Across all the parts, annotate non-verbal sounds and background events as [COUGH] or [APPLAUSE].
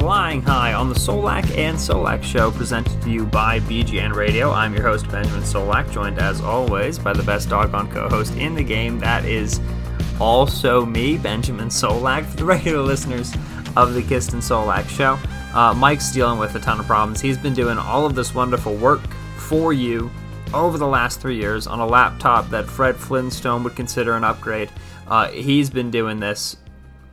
flying high on the Solak and Solak Show, presented to you by BGN Radio. I'm your host, Benjamin Solak, joined as always by the best doggone co host in the game. That is also me, Benjamin Solak. For the [LAUGHS] regular listeners of the Kist and Solak Show, uh, Mike's dealing with a ton of problems. He's been doing all of this wonderful work for you over the last three years on a laptop that Fred Flintstone would consider an upgrade. Uh, he's been doing this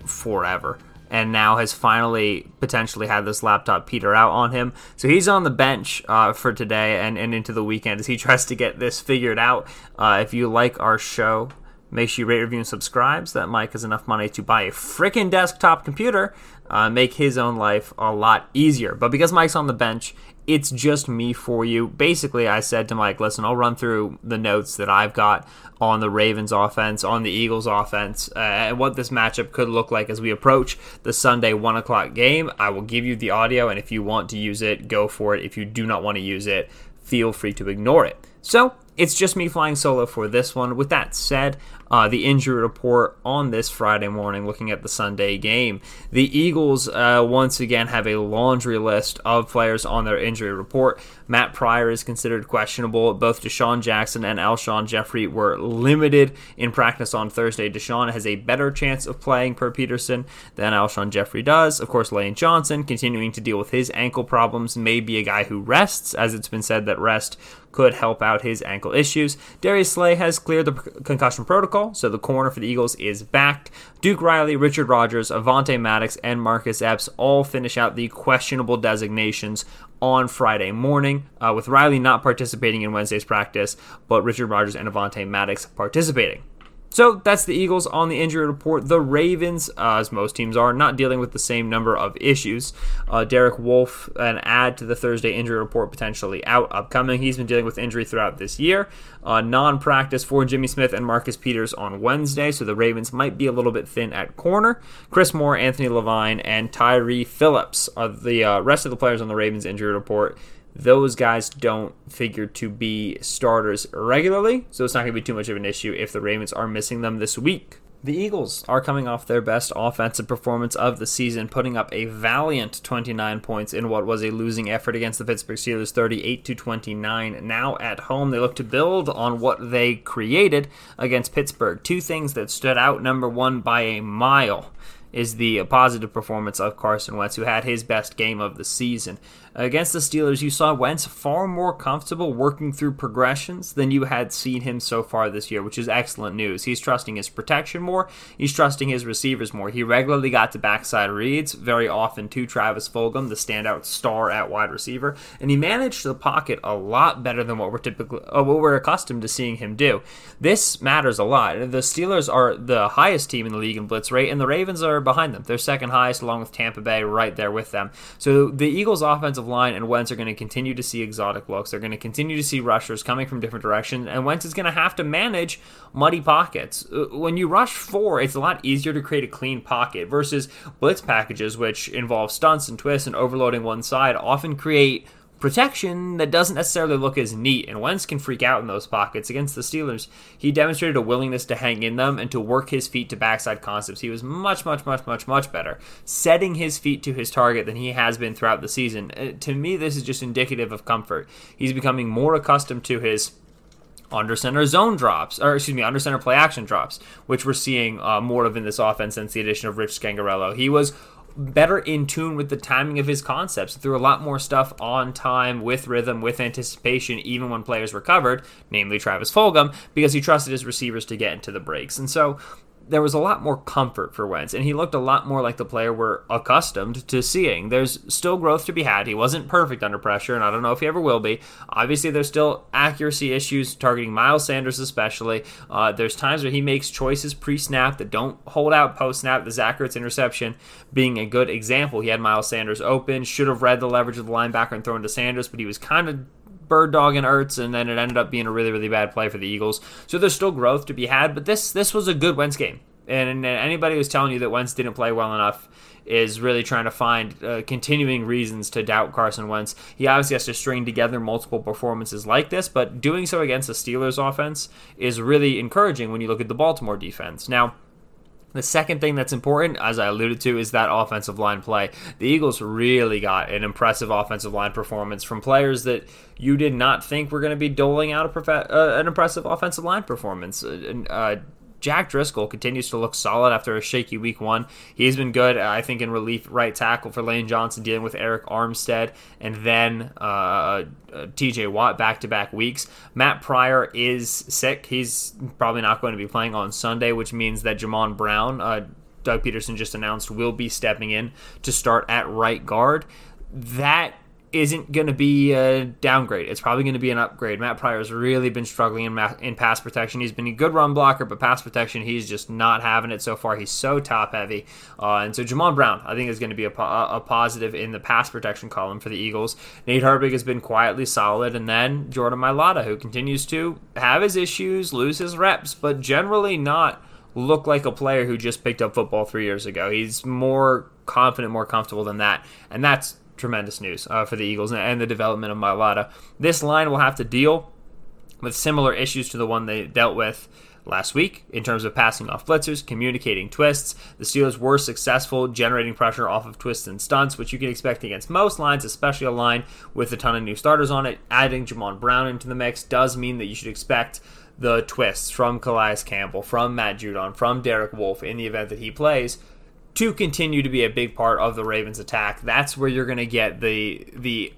forever and now has finally potentially had this laptop peter out on him. So he's on the bench uh, for today and, and into the weekend as he tries to get this figured out. Uh, if you like our show, make sure you rate, review, and subscribe so that Mike has enough money to buy a freaking desktop computer, uh, make his own life a lot easier. But because Mike's on the bench, it's just me for you. Basically, I said to Mike, listen, I'll run through the notes that I've got on the Ravens offense, on the Eagles offense, uh, and what this matchup could look like as we approach the Sunday 1 o'clock game. I will give you the audio, and if you want to use it, go for it. If you do not want to use it, feel free to ignore it. So, it's just me flying solo for this one. With that said, uh, the injury report on this Friday morning, looking at the Sunday game. The Eagles uh, once again have a laundry list of players on their injury report. Matt Pryor is considered questionable. Both DeSean Jackson and Alshon Jeffery were limited in practice on Thursday. DeSean has a better chance of playing per Pederson than Alshon Jeffery does. Of course, Lane Johnson continuing to deal with his ankle problems may be a guy who rests, as it's been said that rest could help out his ankle issues. Darius Slay has cleared the concussion protocol, so the corner for the Eagles is back. Duke Riley, Richard Rogers, Avonte Maddox, and Marcus Epps all finish out the questionable designations on Friday morning, uh, with Riley not participating in Wednesday's practice, but Richard Rogers and Avonte Maddox participating. So that's the Eagles on the injury report. The Ravens, uh, as most teams are, not dealing with the same number of issues. Uh, Derek Wolfe, an add to the Thursday injury report, potentially out upcoming. He's been dealing with injury throughout this year. Uh, non practice for Jimmy Smith and Marcus Peters on Wednesday, so the Ravens might be a little bit thin at corner. Chris Moore, Anthony Levine, and Tyre Phillips are the uh, rest of the players on the Ravens injury report those guys don't figure to be starters regularly, so it's not going to be too much of an issue if the Ravens are missing them this week. The Eagles are coming off their best offensive performance of the season, putting up a valiant 29 points in what was a losing effort against the Pittsburgh Steelers 38 to 29. Now at home, they look to build on what they created against Pittsburgh. Two things that stood out number one, by a mile is the positive performance of Carson Wentz, who had his best game of the season. Against the Steelers, you saw Wentz far more comfortable working through progressions than you had seen him so far this year, which is excellent news. He's trusting his protection more, he's trusting his receivers more. He regularly got to backside reads, very often to Travis Fulgham, the standout star at wide receiver, and he managed the pocket a lot better than what we're typically uh, what we're accustomed to seeing him do. This matters a lot. The Steelers are the highest team in the league in blitz rate, and the Ravens are behind them. They're second highest, along with Tampa Bay, right there with them. So the Eagles' offensive line and Wentz are going to continue to see exotic looks. They're going to continue to see rushers coming from different directions, and Wentz is going to have to manage muddy pockets. Uh, when you rush four, it's a lot easier to create a clean pocket versus blitz packages, which involve stunts and twists and overloading one side, often create protection that doesn't necessarily look as neat, and Wentz can freak out in those pockets. Against the Steelers, he demonstrated a willingness to hang in them and to work his feet to backside concepts. He was much, much, much, much, much better setting his feet to his target than he has been throughout the season. Uh, to me, this is just indicative of comfort. He's becoming more accustomed to his under center zone drops, or excuse me, under center play action drops, which we're seeing uh, more of in this offense since the addition of Rich Scangarello. He was better in tune with the timing of his concepts. Threw a lot more stuff on time, with rhythm, with anticipation, even when players recovered, namely Travis Fulgham, because he trusted his receivers to get into the breaks. And so there was a lot more comfort for Wentz, and he looked a lot more like the player we're accustomed to seeing. There's still growth to be had. He wasn't perfect under pressure, and I don't know if he ever will be. Obviously, there's still accuracy issues targeting Miles Sanders, especially. Uh, there's times where he makes choices pre snap that don't hold out post snap. The Zach Ertz interception being a good example. He had Miles Sanders open, should have read the leverage of the linebacker and thrown to Sanders, but he was kind of bird dog and Ertz, and then it ended up being a really, really bad play for the Eagles. So there's still growth to be had, but this this was a good Wentz game. And, anybody who's telling you that Wentz didn't play well enough is really trying to find uh, continuing reasons to doubt Carson Wentz. He obviously has to string together multiple performances like this, but doing so against the Steelers offense is really encouraging when you look at the Baltimore defense. Now, the second thing that's important, as I alluded to, is that offensive line play. The Eagles really got an impressive offensive line performance from players that you did not think were going to be doling out prof- uh, an impressive offensive line performance. Uh, uh Jack Driscoll continues to look solid after a shaky week one. He's been good, I think, in relief right tackle for Lane Johnson, dealing with Arik Armstead, and then uh, uh TJ Watt back to back weeks. Matt Pryor is sick. He's probably not going to be playing on Sunday, which means that Jamon Brown, uh, Doug Pederson just announced, will be stepping in to start at right guard. That isn't going to be a downgrade. It's probably going to be an upgrade. Matt Pryor has really been struggling in, ma- in pass protection. He's been a good run blocker, but pass protection, he's just not having it so far. He's so top heavy. Uh, and so Jamon Brown, I think, is going to be a, po- a, positive in the pass protection column for the Eagles. Nate Herbig has been quietly solid. And then Jordan Mailata, who continues to have his issues, lose his reps, but generally not look like a player who just picked up football three years ago. He's more confident, more comfortable than that. And that's tremendous news uh, for the Eagles and the development of Mailata. This line will have to deal with similar issues to the one they dealt with last week in terms of passing off blitzers, communicating twists. The Steelers were successful generating pressure off of twists and stunts, which you can expect against most lines, especially a line with a ton of new starters on it. Adding Jamon Brown into the mix does mean that you should expect the twists from Calais Campbell, from Matt Judon, from Derek Wolfe in the event that he plays to continue to be a big part of the Ravens attack. That's where you're going to get the the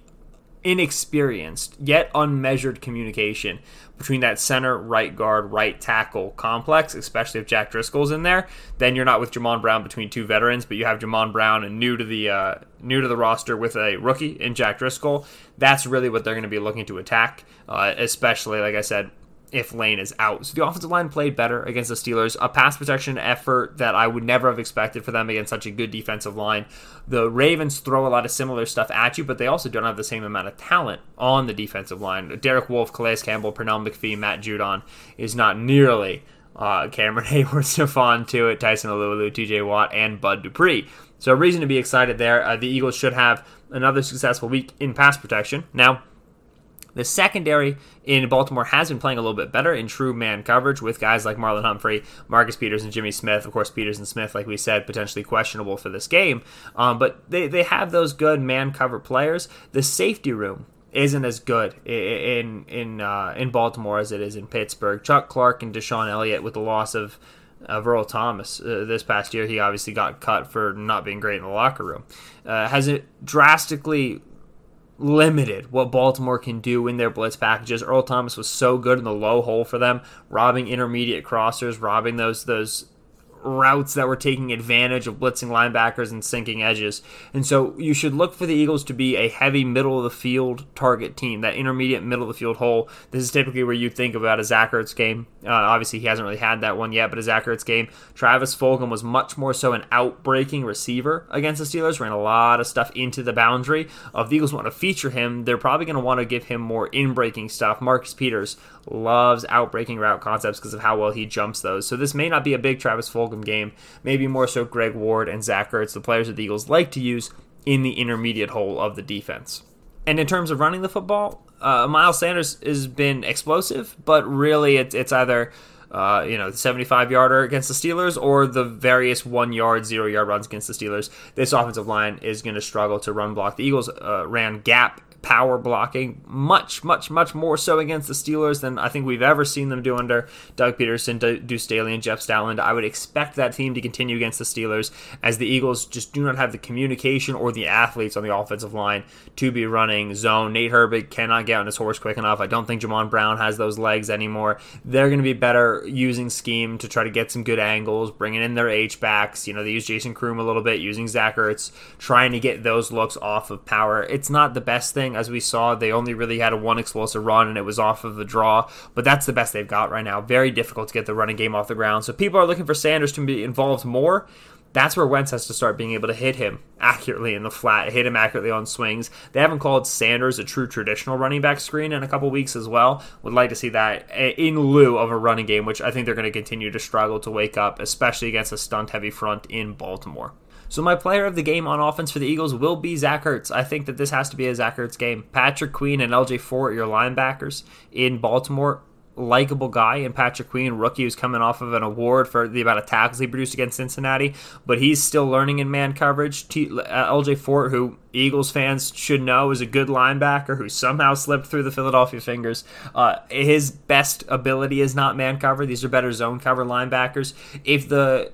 inexperienced yet unmeasured communication between that center, right guard, right tackle complex, especially if Jack Driscoll's in there. Then you're not with Jamon Brown between two veterans, but you have Jamon Brown and new to the uh, new to the roster with a rookie in Jack Driscoll. That's really what they're going to be looking to attack, uh, especially like I said if Lane is out. So the offensive line played better against the Steelers. A pass protection effort that I would never have expected for them against such a good defensive line. The Ravens throw a lot of similar stuff at you, but they also don't have the same amount of talent on the defensive line. Derek Wolfe, Calais Campbell, Pernell McPhee, Matt Judon is not nearly uh, Cameron [LAUGHS] Heyward, Stephon Tuitt, Tyson Alualu, TJ Watt, and Bud Dupree. So a reason to be excited there. Uh, the Eagles should have another successful week in pass protection. Now, the secondary in Baltimore has been playing a little bit better in true man coverage with guys like Marlon Humphrey, Marcus Peters, and Jimmy Smith. Of course, Peters and Smith, like we said, potentially questionable for this game. Um, but they, they have those good man cover players. The safety room isn't as good in in uh, in Baltimore as it is in Pittsburgh. Chuck Clark and DeShon Elliott with the loss of Earl Thomas uh, this past year, he obviously got cut for not being great in the locker room. Uh, has it drastically limited what Baltimore can do in their blitz packages. Earl Thomas was so good in the low hole for them, robbing intermediate crossers, robbing those those routes that were taking advantage of blitzing linebackers and sinking edges. And so you should look for the Eagles to be a heavy middle of the field target team, that intermediate middle of the field hole. This is typically where you think about a Zach Ertz game. Uh, obviously, he hasn't really had that one yet, but a Zach Ertz game. Travis Fulgham was much more so an outbreaking receiver against the Steelers, ran a lot of stuff into the boundary. If the Eagles want to feature him, they're probably going to want to give him more in-breaking stuff. Marcus Peters loves outbreaking route concepts because of how well he jumps those. So this may not be a big Travis Fulgham game. Maybe more so Greg Ward and Zach Ertz, the players that the Eagles like to use in the intermediate hole of the defense. And in terms of running the football, uh, Miles Sanders has been explosive, but really it's, it's either uh, you know, the 75 yarder against the Steelers or the various one yard, zero yard runs against the Steelers. This offensive line is going to struggle to run block. The Eagles uh, ran gap power blocking, much, much, much more so against the Steelers than I think we've ever seen them do under Doug Pederson, Deuce Staley, and Jeff Stoutland. I would expect that team to continue against the Steelers as the Eagles just do not have the communication or the athletes on the offensive line to be running zone. Nate Herbig cannot get on his horse quick enough. I don't think Jamon Brown has those legs anymore. They're going to be better using scheme to try to get some good angles, bringing in their H backs. You know, they use Jason Croom a little bit, using Zach Ertz, trying to get those looks off of power. It's not the best thing, as we saw. They only really had a one explosive run, and it was off of the draw, but that's the best they've got right now. Very difficult to get the running game off the ground. So people are looking for Sanders to be involved more that's where Wentz has to start being able to hit him accurately in the flat, hit him accurately on swings. They haven't called Sanders a true traditional running back screen in a couple weeks as well. Would like to see that in lieu of a running game, which I think they're going to continue to struggle to wake up, especially against a stunt heavy front in Baltimore. So my player of the game on offense for the Eagles will be Zach Ertz. I think that this has to be a Zach Ertz game. Patrick Queen and LJ Fort, your linebackers in Baltimore, likable guy in Patrick Queen, rookie who's coming off of an award for the amount of tackles he produced against Cincinnati, but he's still learning in man coverage. T- uh, LJ Fort, who Eagles fans should know is a good linebacker who somehow slipped through the Philadelphia fingers. Uh, his best ability is not man cover. These are better zone cover linebackers. If the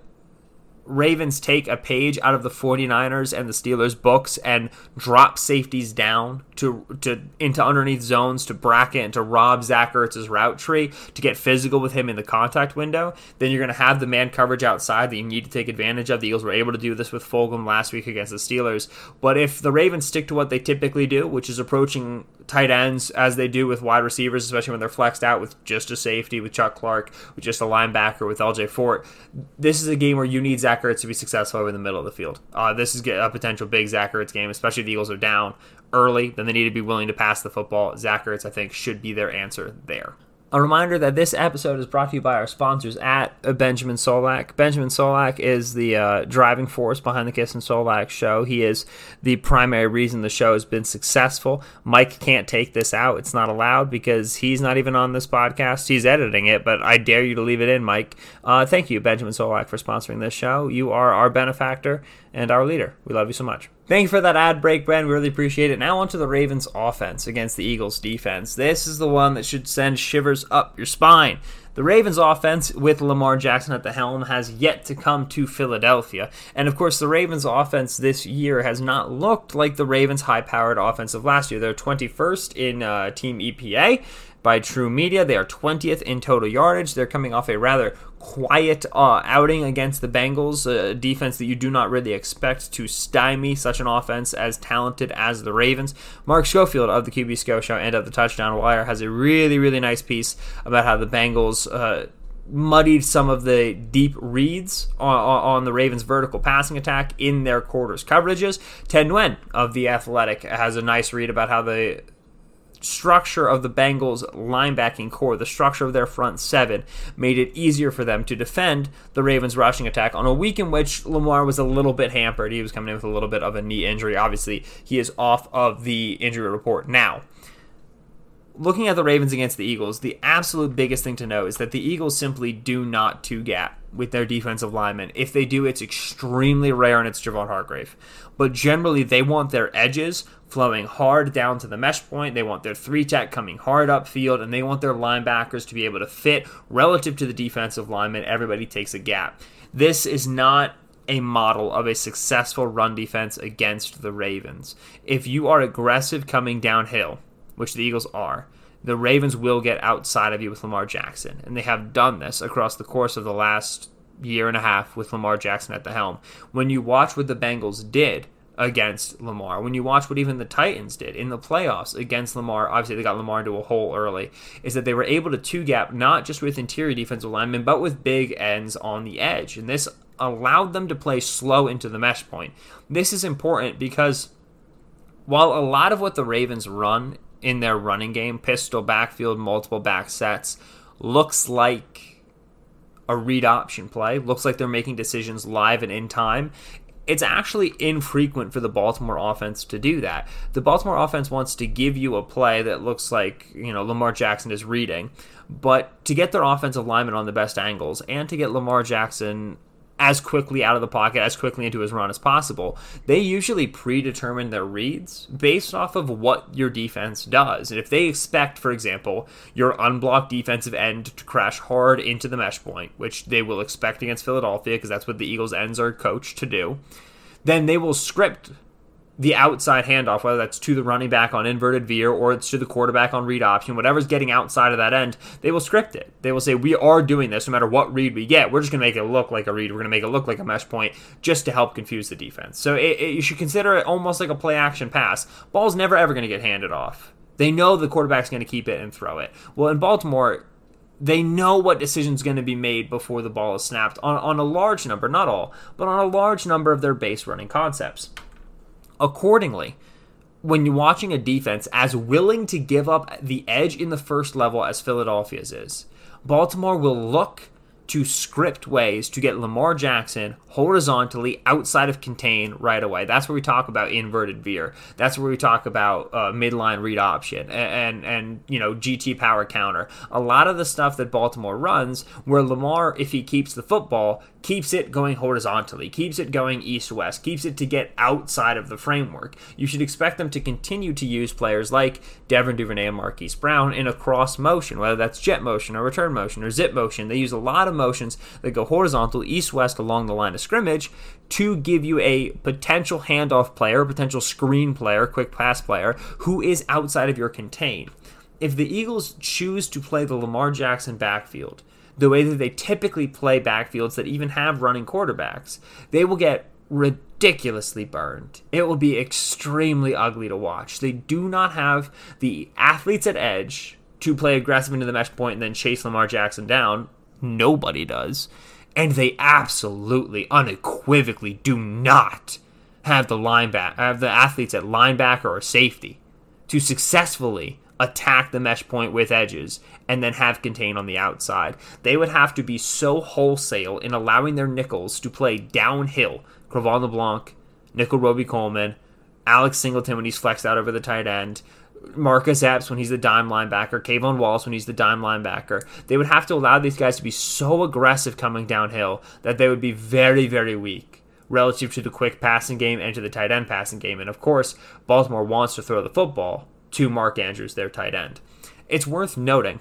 Ravens take a page out of the 49ers and the Steelers books and drop safeties down to to into underneath zones to bracket and to rob Zach Ertz's route tree to get physical with him in the contact window, then you're going to have the man coverage outside that you need to take advantage of. The Eagles were able to do this with Fulgham last week against the Steelers. But if the Ravens stick to what they typically do, which is approaching tight ends as they do with wide receivers, especially when they're flexed out with just a safety, with Chuck Clark, with just a linebacker, with LJ Fort. This is a game where you need Zach Ertz to be successful over the middle of the field. Uh, this is a potential big Zach Ertz game, especially if the Eagles are down early. Then they need to be willing to pass the football. Zach Ertz, I think, should be their answer there. A reminder that this episode is brought to you by our sponsors at Benjamin Solak. Benjamin Solak is the uh, driving force behind the Kist and Solak show. He is the primary reason the show has been successful. Mike can't take this out. It's not allowed because he's not even on this podcast. He's editing it, but I dare you to leave it in, Mike. Uh, thank you, Benjamin Solak, for sponsoring this show. You are our benefactor and our leader. We love you so much. Thank you for that ad break, Brand. We really appreciate it. Now on to the Ravens offense against the Eagles defense. This is the one that should send shivers up your spine. The Ravens offense with Lamar Jackson at the helm has yet to come to Philadelphia. And of course, the Ravens offense this year has not looked like the Ravens high powered offense of last year. They're 21st in uh, team EPA by True Media. They are 20th in total yardage. They're coming off a rather quiet uh, outing against the Bengals, a defense that you do not really expect to stymie such an offense as talented as the Ravens. Mark Schofield of the QB SCO Show and of the Touchdown Wire has a really, really nice piece about how the Bengals. Uh, muddied some of the deep reads on, on, the Ravens' vertical passing attack in their quarters coverages. Ted Nguyen of The Athletic has a nice read about how the structure of the Bengals linebacking core, the structure of their front seven, made it easier for them to defend the Ravens' rushing attack on a week in which Lamar was a little bit hampered. He was coming in with a little bit of a knee injury. Obviously, he is off of the injury report now looking at the Ravens against the Eagles, the absolute biggest thing to know is that the Eagles simply do not two gap with their defensive linemen. If they do, it's extremely rare and it's Javon Hargrave. But generally, they want their edges flowing hard down to the mesh point. They want their three tech coming hard upfield, and they want their linebackers to be able to fit relative to the defensive lineman. Everybody takes a gap. This is not a model of a successful run defense against the Ravens. If you are aggressive coming downhill, which the Eagles are, the Ravens will get outside of you with Lamar Jackson. And they have done this across the course of the last year and a half with Lamar Jackson at the helm. When you watch what the Bengals did against Lamar, when you watch what even the Titans did in the playoffs against Lamar, obviously they got Lamar into a hole early, is that they were able to two gap not just with interior defensive linemen, but with big ends on the edge. And this allowed them to play slow into the mesh point. This is important because while a lot of what the Ravens run in their running game, pistol backfield, multiple back sets, looks like a read option play. Looks like they're making decisions live and in time. It's actually infrequent for the Baltimore offense to do that. The Baltimore offense wants to give you a play that looks like, you know, Lamar Jackson is reading, but to get their offensive lineman on the best angles and to get Lamar Jackson as quickly out of the pocket, as quickly into his run as possible. They usually predetermine their reads based off of what your defense does. And if they expect, for example, your unblocked defensive end to crash hard into the mesh point, which they will expect against Philadelphia because that's what the Eagles' ends are coached to do, then they will script the outside handoff, whether that's to the running back on inverted veer or it's to the quarterback on read option, whatever's getting outside of that end, they will script it. They will say, We are doing this no matter what read we get. We're just going to make it look like a read. We're going to make it look like a mesh point just to help confuse the defense. So it, it, you should consider it almost like a play action pass. Ball's never ever going to get handed off. They know the quarterback's going to keep it and throw it. Well, in Baltimore, they know what decision's going to be made before the ball is snapped on, on a large number, not all, but on a large number of their base running concepts. Accordingly, when you're watching a defense as willing to give up the edge in the first level as Philadelphia's is, Baltimore will look to script ways to get Lamar Jackson horizontally outside of contain right away. That's where we talk about inverted veer. That's where we talk about uh, midline read option and, and, and you know GT power counter. A lot of the stuff that Baltimore runs, where Lamar, if he keeps the football, keeps it going horizontally, keeps it going east west, keeps it to get outside of the framework. You should expect them to continue to use players like Devin Duvernay and Marquise Brown in a cross motion, whether that's jet motion or return motion or zip motion. They use a lot of motions that go horizontal east west along the line of scrimmage to give you a potential handoff player, a potential screen player, quick pass player who is outside of your contain. If the Eagles choose to play the Lamar Jackson backfield, the way that they typically play backfields that even have running quarterbacks, they will get ridiculously burned. It will be extremely ugly to watch. They do not have the athletes at edge to play aggressive into the mesh point and then chase Lamar Jackson down. Nobody does. And they absolutely, unequivocally do not have the linebacker, have the athletes at linebacker or safety to successfully attack the mesh point with edges and then have contain on the outside. They would have to be so wholesale in allowing their nickels to play downhill. Cre'Von LeBlanc, Nickel Robey-Coleman, Alex Singleton when he's flexed out over the tight end, Marcus Epps when he's the dime linebacker, K'Von Wallace when he's the dime linebacker. They would have to allow these guys to be so aggressive coming downhill that they would be very, very weak relative to the quick passing game and to the tight end passing game. And of course, Baltimore wants to throw the football to Mark Andrews, their tight end. It's worth noting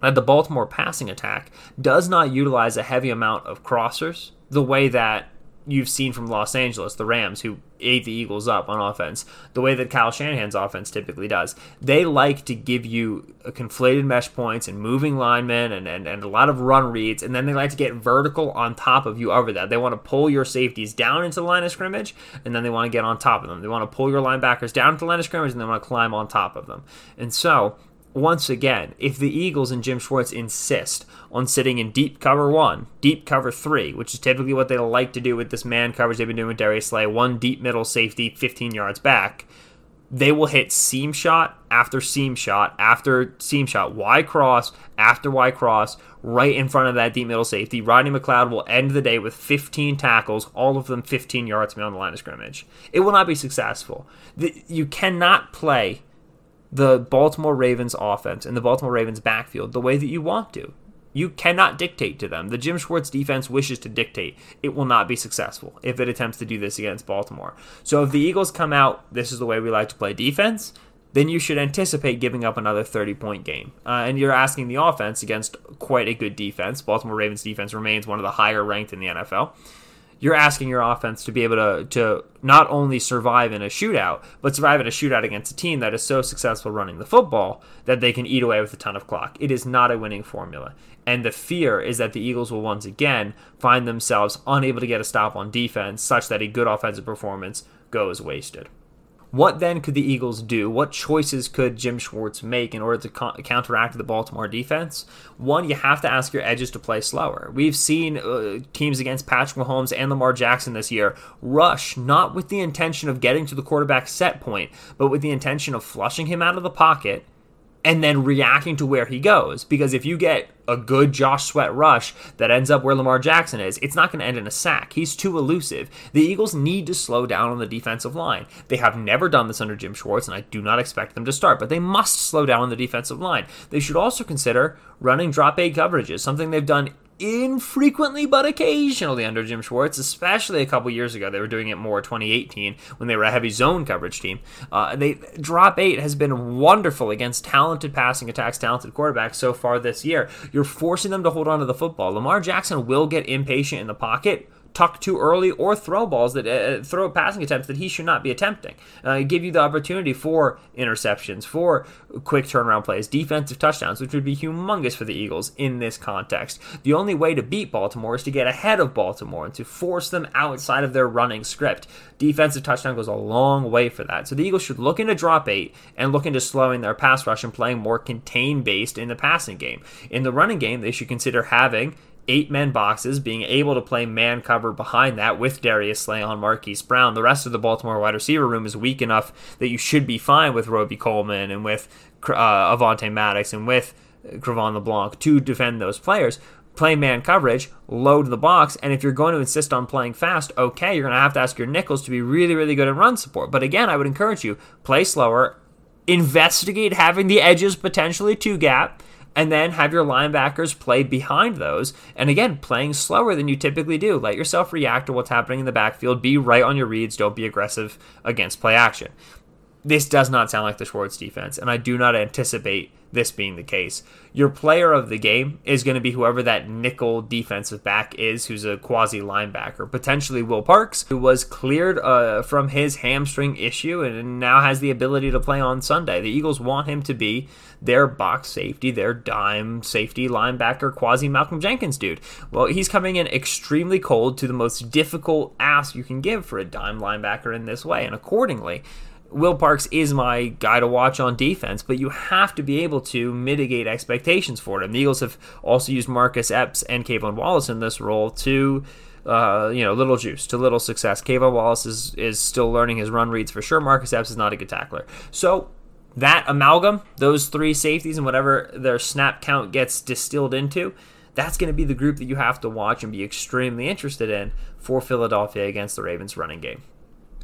that the Baltimore passing attack does not utilize a heavy amount of crossers the way that you've seen from Los Angeles, the Rams, who ate the Eagles up on offense, the way that Kyle Shanahan's offense typically does. They like to give you a conflated mesh points and moving linemen and, and, and a lot of run reads, and then they like to get vertical on top of you over that. They want to pull your safeties down into the line of scrimmage, and then they want to get on top of them. They want to pull your linebackers down to the line of scrimmage, and they want to climb on top of them. And so, once again, if the Eagles and Jim Schwartz insist on sitting in deep cover one, deep cover three, which is typically what they like to do with this man coverage they've been doing with Darius Slay, one deep middle safety, 15 yards back, they will hit seam shot after seam shot after seam shot, Y cross after Y cross, right in front of that deep middle safety. Rodney McLeod will end the day with 15 tackles, all of them 15 yards beyond the line of scrimmage. It will not be successful. You cannot play the Baltimore Ravens offense and the Baltimore Ravens backfield the way that you want to. You cannot dictate to them. The Jim Schwartz defense wishes to dictate. It will not be successful if it attempts to do this against Baltimore. So if the Eagles come out, this is the way we like to play defense, then you should anticipate giving up another 30 point game. Uh, and you're asking the offense against quite a good defense. Baltimore Ravens defense remains one of the higher ranked in the NFL you're asking your offense to be able to to not only survive in a shootout, but survive in a shootout against a team that is so successful running the football that they can eat away with a ton of clock. It is not a winning formula. And the fear is that the Eagles will once again find themselves unable to get a stop on defense such that a good offensive performance goes wasted. What then could the Eagles do? What choices could Jim Schwartz make in order to co- counteract the Baltimore defense? One, you have to ask your edges to play slower. We've seen uh, teams against Patrick Mahomes and Lamar Jackson this year rush not with the intention of getting to the quarterback set point, but with the intention of flushing him out of the pocket and then reacting to where he goes. Because if you get a good Josh Sweat rush that ends up where Lamar Jackson is, it's not going to end in a sack. He's too elusive. The Eagles need to slow down on the defensive line. They have never done this under Jim Schwartz, and I do not expect them to start, but they must slow down on the defensive line. They should also consider running drop eight coverages, something they've done infrequently but occasionally under Jim Schwartz, especially a couple years ago. They were doing it more 2018 when they were a heavy zone coverage team. Uh, they drop eight has been wonderful against talented passing attacks, talented quarterbacks so far this year. You're forcing them to hold on to the football. Lamar Jackson will get impatient in the pocket tuck too early or throw balls that uh, throw passing attempts that he should not be attempting. Uh, give you the opportunity for interceptions, for quick turnaround plays, defensive touchdowns, which would be humongous for the Eagles in this context. The only way to beat Baltimore is to get ahead of Baltimore and to force them outside of their running script. Defensive touchdown goes a long way for that. So the Eagles should look into drop eight and look into slowing their pass rush and playing more contained based in the passing game. In the running game, they should consider having eight men boxes, being able to play man cover behind that with Darius Slay on Marquise Brown. The rest of the Baltimore wide receiver room is weak enough that you should be fine with Robey Coleman and with uh, Avonte Maddox and with Cre'Von LeBlanc to defend those players. Play man coverage, load the box, and if you're going to insist on playing fast, okay, you're going to have to ask your nickels to be really, really good at run support. But again, I would encourage you play slower, investigate having the edges potentially two gap and then have your linebackers play behind those. And again, playing slower than you typically do. Let yourself react to what's happening in the backfield. Be right on your reads. Don't be aggressive against play action. This does not sound like the Schwartz defense, and I do not anticipate this being the case. Your player of the game is going to be whoever that nickel defensive back is, who's a quasi linebacker. Potentially Will Parks, who was cleared uh, from his hamstring issue and now has the ability to play on Sunday. The Eagles want him to be their box safety, their dime safety linebacker, quasi Malcolm Jenkins dude. Well, he's coming in extremely cold to the most difficult ask you can give for a dime linebacker in this way, and accordingly, Will Parks is my guy to watch on defense, but you have to be able to mitigate expectations for him. The Eagles have also used Marcus Epps and K'Von Wallace in this role to, uh, you know, little juice to little success. K'Von Wallace is, is still learning his run reads for sure. Marcus Epps is not a good tackler. So that amalgam, those three safeties and whatever their snap count gets distilled into, that's going to be the group that you have to watch and be extremely interested in for Philadelphia against the Ravens running game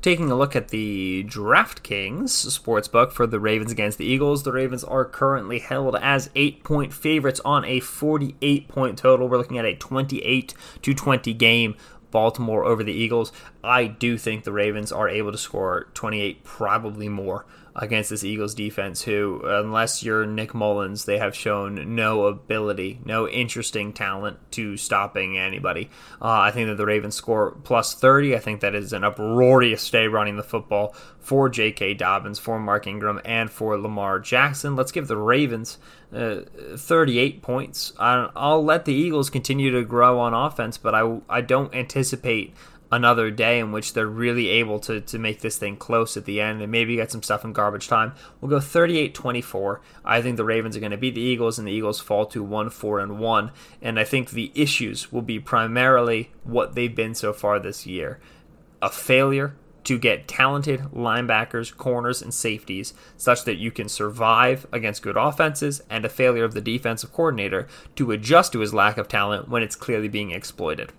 taking a look at the DraftKings sportsbook for the Ravens against the Eagles, the Ravens are currently held as eight point favorites on a 48 point total. We're looking at a 28 to 20 game. Baltimore over the Eagles. I do think the Ravens are able to score 28, probably more against this Eagles defense, who, unless you're Nick Mullens, they have shown no ability, no interesting talent to stopping anybody. Uh, I think that the Ravens score plus 30. I think that is an uproarious day running the football for J.K. Dobbins, for Mark Ingram, and for Lamar Jackson. Let's give the Ravens uh, 38 points. I'll let the Eagles continue to grow on offense, but I, I don't anticipate another day in which they're really able to, to make this thing close at the end and maybe get some stuff in garbage time. We'll go 38-24. I think the Ravens are going to beat the Eagles and the Eagles fall to 1-4 and 1 and I think the issues will be primarily what they've been so far this year. A failure to get talented linebackers, corners, and safeties such that you can survive against good offenses, and a failure of the defensive coordinator to adjust to his lack of talent when it's clearly being exploited.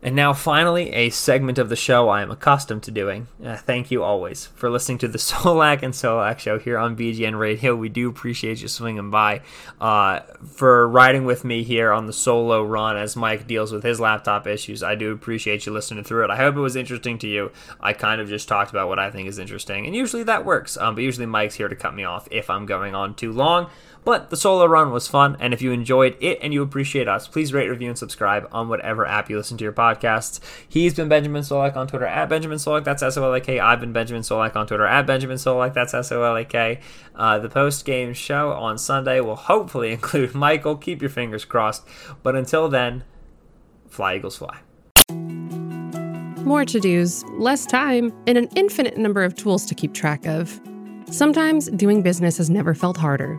And now, finally, a segment of the show I am accustomed to doing. Uh, thank you always for listening to the [LAUGHS] Solak and Solak show here on BGN Radio. We do appreciate you swinging by. Uh, for riding with me here on the solo run as Mike deals with his laptop issues, I do appreciate you listening through it. I hope it was interesting to you. I kind of just talked about what I think is interesting, and usually that works. Um, but usually Mike's here to cut me off if I'm going on too long. But the solo run was fun, and if you enjoyed it and you appreciate us, please rate, review, and subscribe on whatever app you listen to your podcasts. He's been Benjamin Solak on Twitter at Benjamin Solak, that's S O L A K. I've been Benjamin Solak on Twitter at Benjamin Solak, that's S O L A K. Uh, the post game show on Sunday will hopefully [LAUGHS] include Michael. Keep your fingers crossed. But until then, fly, Eagles, fly. More to dos, less time, and an infinite number of tools to keep track of. Sometimes doing business has never felt harder.